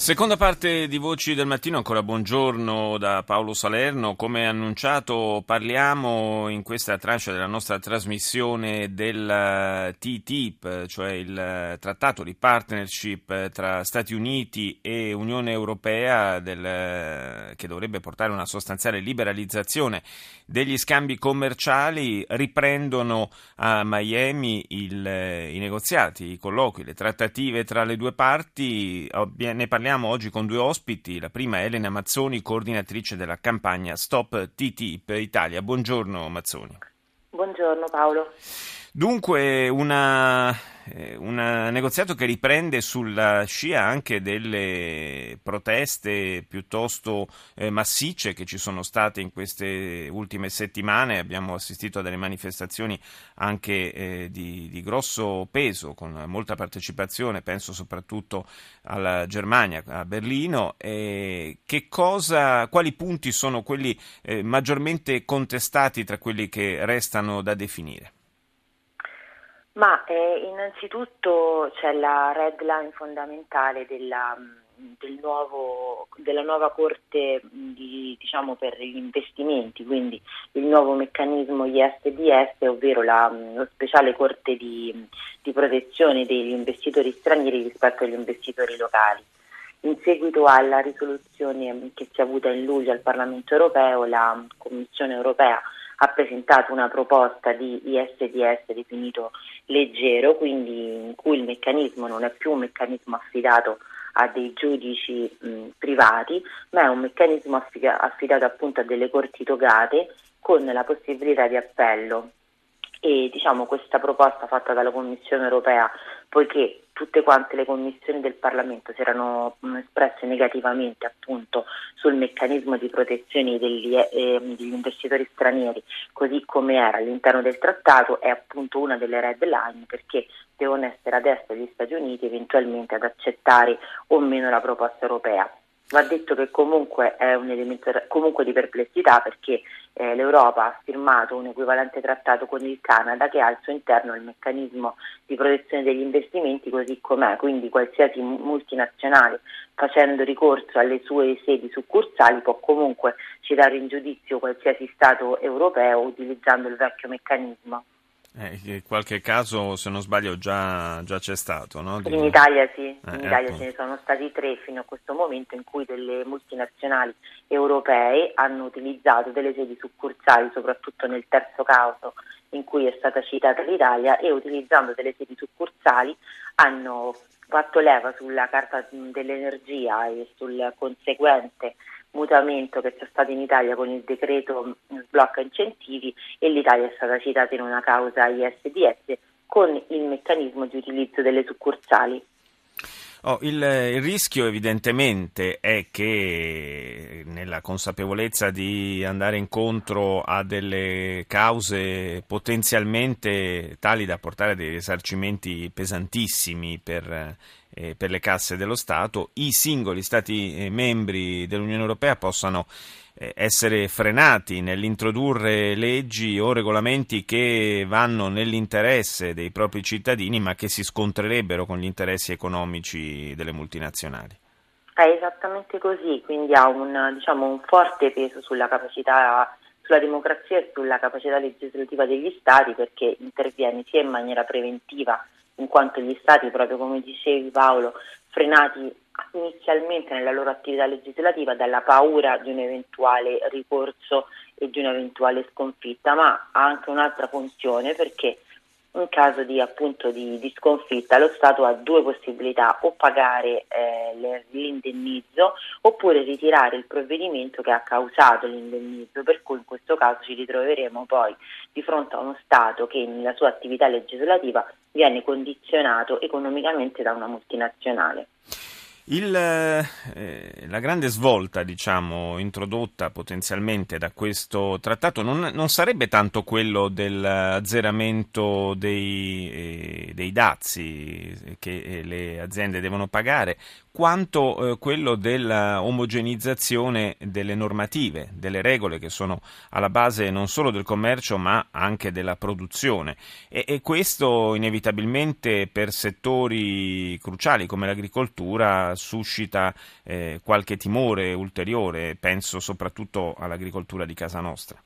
Seconda parte di Voci del Mattino, ancora buongiorno da Paolo Salerno. Come annunciato parliamo in questa tranche della nostra trasmissione del TTIP, cioè il trattato di partnership tra Stati Uniti e Unione Europea del, che dovrebbe portare una sostanziale liberalizzazione degli scambi commerciali. Riprendono a Miami il, i negoziati, i colloqui, le trattative tra le due parti. Ne parliamo parliamo oggi con due ospiti. La prima è Elena Mazzoni, coordinatrice della campagna Stop TTIP Italia. Buongiorno Mazzoni. Buongiorno Paolo. Dunque, una un negoziato che riprende sulla scia anche delle proteste piuttosto eh, massicce che ci sono state in queste ultime settimane. Abbiamo assistito a delle manifestazioni anche eh, di, di, grosso peso, con molta partecipazione, penso soprattutto alla Germania, a Berlino. che cosa, quali punti sono quelli eh, maggiormente contestati tra quelli che restano da definire? Ma eh, innanzitutto c'è la red line fondamentale della, del nuovo, della nuova Corte di, diciamo, per gli investimenti, quindi il nuovo meccanismo ISDS, ovvero la, lo speciale Corte di, di protezione degli investitori stranieri rispetto agli investitori locali. In seguito alla risoluzione che si è avuta in luglio al Parlamento europeo, la Commissione europea ha presentato una proposta di ISDS definito leggero, quindi in cui il meccanismo non è più un meccanismo affidato a dei giudici mh, privati, ma è un meccanismo affida- affidato appunto a delle corti togate con la possibilità di appello. E diciamo questa proposta fatta dalla Commissione europea, poiché tutte quante le commissioni del Parlamento si erano mh, espresse negativamente appunto sul meccanismo di protezione degli, eh, degli, investitori stranieri così come era all'interno del trattato è appunto una delle red line perché devono essere adesso gli Stati Uniti eventualmente ad accettare o meno la proposta europea. Va detto che comunque è un elemento comunque di perplessità perché eh, l'Europa ha firmato un equivalente trattato con il Canada che ha al suo interno il meccanismo di protezione degli investimenti così com'è, quindi qualsiasi multinazionale facendo ricorso alle sue sedi succursali può comunque citare in giudizio qualsiasi Stato europeo utilizzando il vecchio meccanismo. Eh, qualche caso, se non sbaglio, già, già c'è stato, no? In Italia sì, in eh, Italia ce ne sono stati tre fino a questo momento in cui delle multinazionali europee hanno utilizzato delle sedi succursali, soprattutto nel terzo caso in cui è stata citata l'Italia, e utilizzando delle sedi succursali hanno fatto leva sulla carta dell'energia e sul conseguente mutamento che c'è stato in Italia con il decreto sblocca incentivi e l'Italia è stata citata in una causa ISDS con il meccanismo di utilizzo delle succursali. Oh, il, il, rischio evidentemente è che nella consapevolezza di andare incontro a delle cause potenzialmente tali da portare a dei risarcimenti pesantissimi per, eh, per le casse dello Stato, i singoli Stati eh, membri dell'Unione Europea possano eh, essere frenati nell'introdurre leggi o regolamenti che vanno nell'interesse dei propri cittadini ma che si scontrerebbero con gli interessi economici delle multinazionali. È esattamente così, quindi ha un, diciamo, un forte peso sulla capacità sulla democrazia e sulla capacità legislativa degli Stati perché interviene sia in maniera preventiva in quanto gli Stati, proprio come dicevi Paolo, frenati inizialmente nella loro attività legislativa dalla paura di un eventuale ricorso e di un'eventuale sconfitta, ma ha anche un'altra funzione perché in caso di, appunto, di, di sconfitta lo Stato ha due possibilità, o pagare eh, l'indennizzo oppure ritirare il provvedimento che ha causato l'indennizzo, per cui in questo caso ci ritroveremo poi di fronte a uno Stato che nella sua attività legislativa viene condizionato economicamente da una multinazionale. Il, eh, la grande svolta, diciamo, introdotta potenzialmente da questo trattato non, non sarebbe tanto quello dell'azzeramento dei, eh, dei dazi che eh, le aziende devono pagare, quanto eh, quello dell'omogenizzazione delle normative, delle regole che sono alla base non solo del commercio ma anche della produzione. E, e questo inevitabilmente per settori cruciali come l'agricoltura suscita eh, qualche timore ulteriore, penso soprattutto all'agricoltura di casa nostra.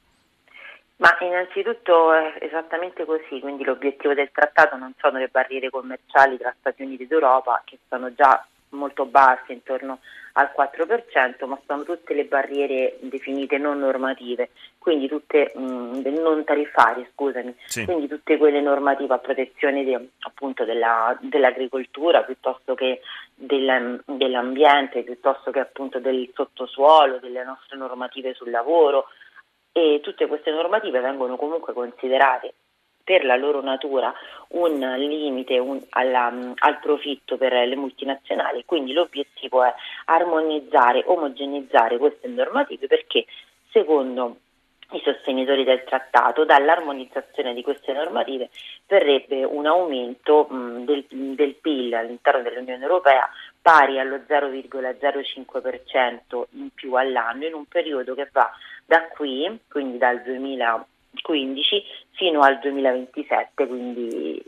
Ma innanzitutto è esattamente così, quindi l'obiettivo del trattato non sono le barriere commerciali tra Stati Uniti ed Europa, che sono già molto basse, intorno al 4%, ma sono tutte le barriere definite non normative, quindi tutte mh, mm, non tariffarie, scusami, sì. quindi tutte quelle normative a protezione de, appunto della, dell'agricoltura piuttosto che del, dell'ambiente, piuttosto che appunto del sottosuolo, delle nostre normative sul lavoro e tutte queste normative vengono comunque considerate per la loro natura un limite un, alla, al profitto per le multinazionali, quindi l'obiettivo è armonizzare, omogenizzare queste normative perché secondo i sostenitori del trattato, dall'armonizzazione di queste normative verrebbe un aumento mh, del, del, PIL all'interno dell'Unione Europea pari allo 0,05% in più all'anno in un periodo che va da qui, quindi dal 2000 2015 fino al 2027, quindi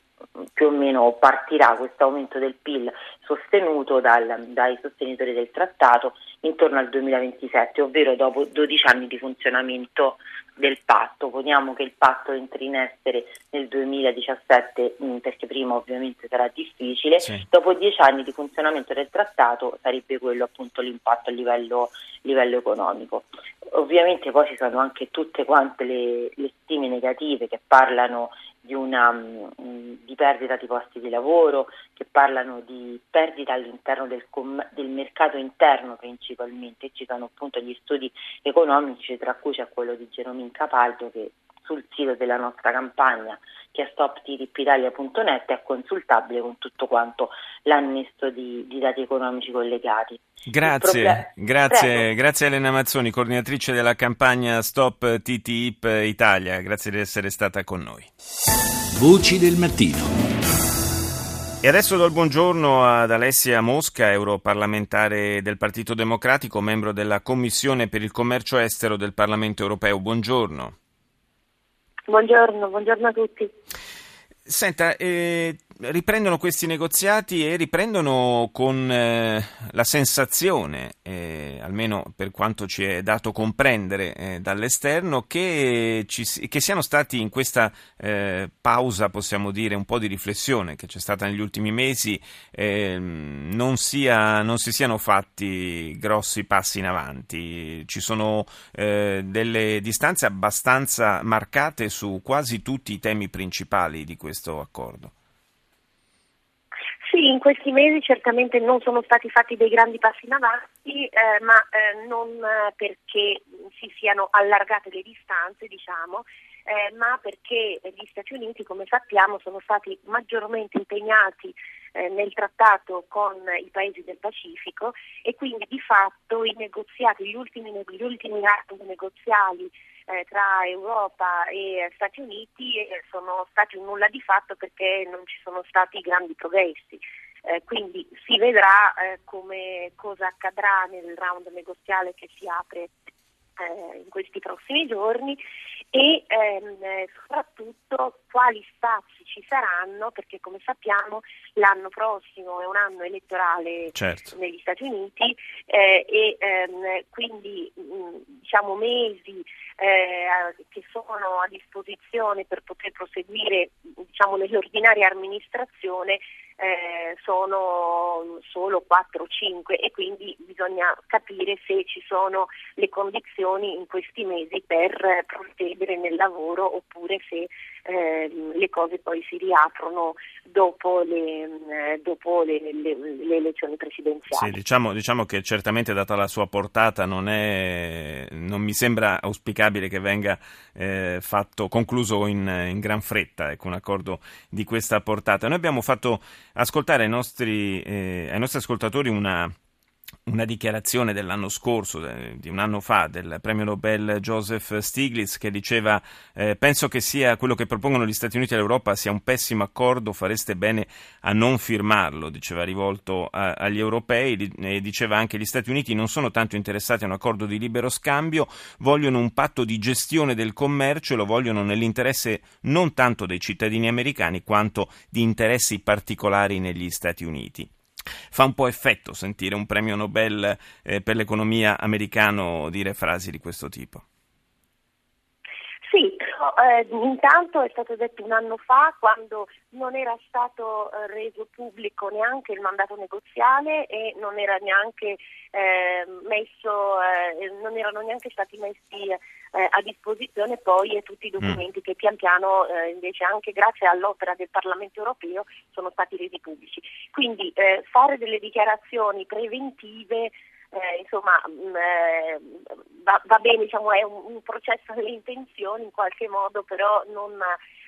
più o meno partirà questo aumento del PIL sostenuto dal, dai sostenitori del trattato intorno al 2027, ovvero dopo 12 anni di funzionamento del patto. Poniamo che il patto entri in essere nel 2017 mm, perché prima ovviamente sarà difficile, sì. dopo 10 anni di funzionamento del trattato sarebbe quello appunto l'impatto a livello, livello economico. Ovviamente poi ci sono anche tutte quante le, le stime negative che parlano di, una, mm, di, perdita di posti di lavoro, che parlano di perdita all'interno del, del, mercato interno principalmente, ci sono appunto gli studi economici tra cui c'è quello di Geromin Capaldo che sul sito della nostra campagna che è stopttipitalia.net è consultabile con tutto quanto l'annesso di, di dati economici collegati. Grazie, problem- grazie, grazie Elena Mazzoni, coordinatrice della campagna Stop TTIP Italia, grazie di essere stata con noi. Voci del mattino. E adesso do il buongiorno ad Alessia Mosca, europarlamentare del Partito Democratico, membro della Commissione per il commercio estero del Parlamento europeo. Buongiorno. Buongiorno, buongiorno a tutti. Senta, eh, riprendono questi negoziati e riprendono con eh, la sensazione, eh, almeno per quanto ci è dato comprendere eh, dall'esterno, che, ci, che, siano stati in questa eh, pausa, possiamo dire, un po' di riflessione che c'è stata negli ultimi mesi, ehm, non, sia, non, si siano fatti grossi passi in avanti. Ci sono eh, delle distanze abbastanza marcate su quasi tutti i temi principali di questo accordo. Sì, in questi mesi certamente non sono stati fatti dei grandi passi in avanti, eh, ma eh, non perché si siano allargate le distanze, diciamo, eh, ma perché gli Stati Uniti, come sappiamo, sono stati maggiormente impegnati eh, nel trattato con i paesi del Pacifico e quindi di fatto i negoziati, gli ultimi, gli ultimi negoziali eh, tra Europa e Stati Uniti eh, sono stati un nulla di fatto perché non ci sono stati grandi progressi. Eh, quindi si vedrà eh, come cosa accadrà nel round negoziale che si apre eh, in questi prossimi giorni e ehm, soprattutto quali spazi ci saranno perché come sappiamo l'anno prossimo è un anno elettorale certo. negli Stati Uniti eh, e ehm, quindi mh, diciamo mesi eh, che sono a disposizione per poter proseguire diciamo, nell'ordinaria amministrazione eh, sono solo 4 o 5 e quindi bisogna capire se ci sono le condizioni in questi mesi per procedere nel lavoro oppure se eh, le cose poi si riaprono dopo le, eh, dopo le, le, le elezioni presidenziali. Sì, diciamo, diciamo, che certamente data la sua portata non, è, non mi sembra auspicabile che venga eh, fatto, concluso in, in, gran fretta ecco, un accordo di questa portata. Noi abbiamo fatto ascoltare ai nostri, eh, ai nostri ascoltatori una una dichiarazione dell'anno scorso, di un anno fa, del premio Nobel Joseph Stiglitz che diceva eh, penso che sia quello che propongono gli Stati Uniti e l'Europa sia un pessimo accordo, fareste bene a non firmarlo, diceva rivolto a, agli europei e diceva anche gli Stati Uniti non sono tanto interessati a un accordo di libero scambio, vogliono un patto di gestione del commercio e lo vogliono nell'interesse non tanto dei cittadini americani quanto di interessi particolari negli Stati Uniti. Fa un po' effetto sentire un premio Nobel eh, per l'economia americano dire frasi di questo tipo. Sì, però eh, intanto è stato detto un anno fa quando non era stato eh, reso pubblico neanche il mandato negoziale e non era neanche eh, messo, eh, non erano neanche stati messi eh, a disposizione poi tutti i mm. documenti mm. che pian piano eh, invece anche grazie all'opera del Parlamento europeo sono stati resi pubblici. Quindi fare delle dichiarazioni preventive eh, insomma mh, mm, eh, va, va, bene, diciamo, è un, un, processo delle intenzioni in qualche modo, però non,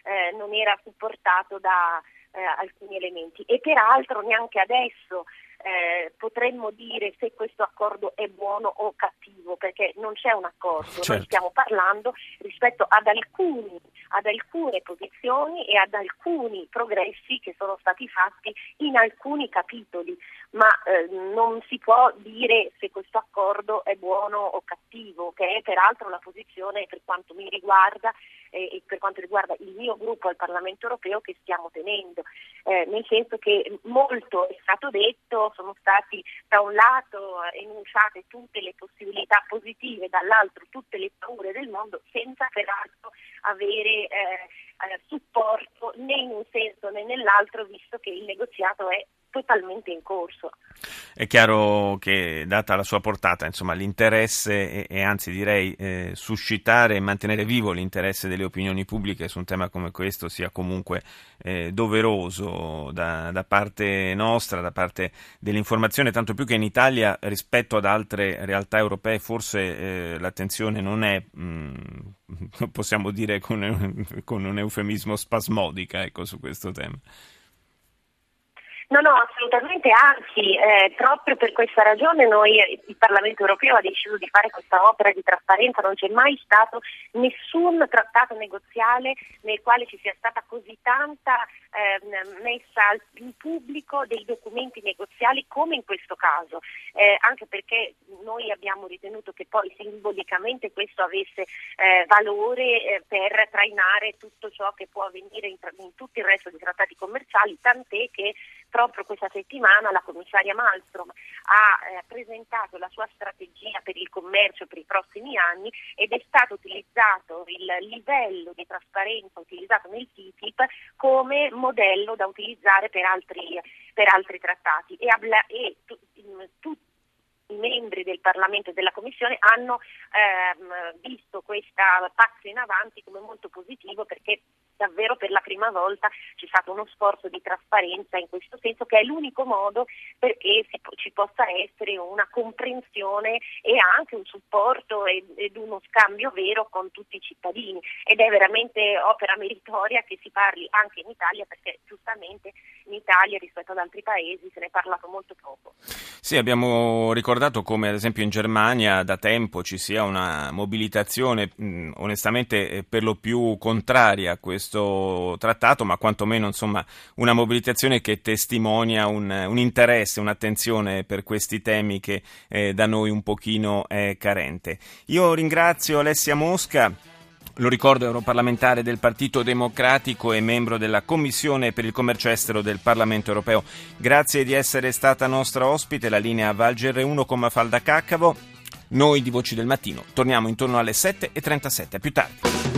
eh, non era supportato da eh, alcuni elementi. E peraltro neanche adesso eh, potremmo dire se questo accordo è buono o cattivo, perché non c'è un accordo, certo. noi stiamo parlando rispetto ad, alcuni, ad alcune posizioni e ad alcuni progressi che sono stati fatti in alcuni capitoli, ma eh, non si può dire se questo accordo è buono o cattivo, che è peraltro la posizione per quanto mi riguarda eh, per quanto riguarda il mio gruppo al Parlamento europeo che stiamo tenendo, eh, nel senso che molto è stato detto, sono stati da un lato enunciate tutte le possibilità positive, dall'altro tutte le paure del mondo, senza peraltro avere eh, eh supporto né in un senso né nell'altro, visto che il negoziato è totalmente in corso. È chiaro che, data la sua portata, insomma, l'interesse e, e anzi direi eh, suscitare e mantenere vivo l'interesse delle opinioni pubbliche su un tema come questo sia comunque eh, doveroso da, da, parte nostra, da parte dell'informazione, tanto più che in Italia rispetto ad altre realtà europee forse eh, l'attenzione non è, mh, mm, possiamo dire con, con un eufemismo spasmodica ecco, su questo tema. No, no, assolutamente, anzi, eh, proprio per questa ragione noi, il Parlamento europeo ha deciso di fare questa opera di trasparenza, non c'è mai stato nessun trattato negoziale nel quale ci sia stata così tanta eh, messa in pubblico dei documenti negoziali come in questo caso, eh, anche perché noi abbiamo ritenuto che poi simbolicamente questo avesse eh, valore eh, per trainare tutto ciò che può avvenire in, in tutto il resto dei trattati commerciali, tant'è che proprio questa settimana la commissaria Malmström ha eh, presentato la sua strategia per il commercio per i prossimi anni ed è stato utilizzato il livello di trasparenza utilizzato nel TTIP come modello da utilizzare per altri, per altri trattati. E, e tutti i membri del Parlamento e della Commissione hanno ehm, visto questa passo in avanti come molto positivo perché davvero per la prima volta c'è stato uno sforzo di trasparenza in questo senso che è l'unico modo perché ci possa essere una comprensione e anche un supporto ed, uno scambio vero con tutti i cittadini ed è veramente opera meritoria che si parli anche in Italia perché giustamente in Italia rispetto ad altri paesi se ne è parlato molto poco. Sì, abbiamo ricordato come ad esempio in Germania da tempo ci sia una mobilitazione onestamente eh, per lo più contraria a questo questo trattato, ma quantomeno insomma, una mobilitazione che testimonia un, un, interesse, un'attenzione per questi temi che eh, da noi un pochino è carente. Io ringrazio Alessia Mosca. Lo ricordo, europarlamentare del Partito Democratico e membro della Commissione per il commercio estero del Parlamento europeo. Grazie di essere stata nostra ospite. La linea Valger 1 con Mafalda Caccavo. Noi di Voci del Mattino torniamo intorno alle 7.37. A più tardi.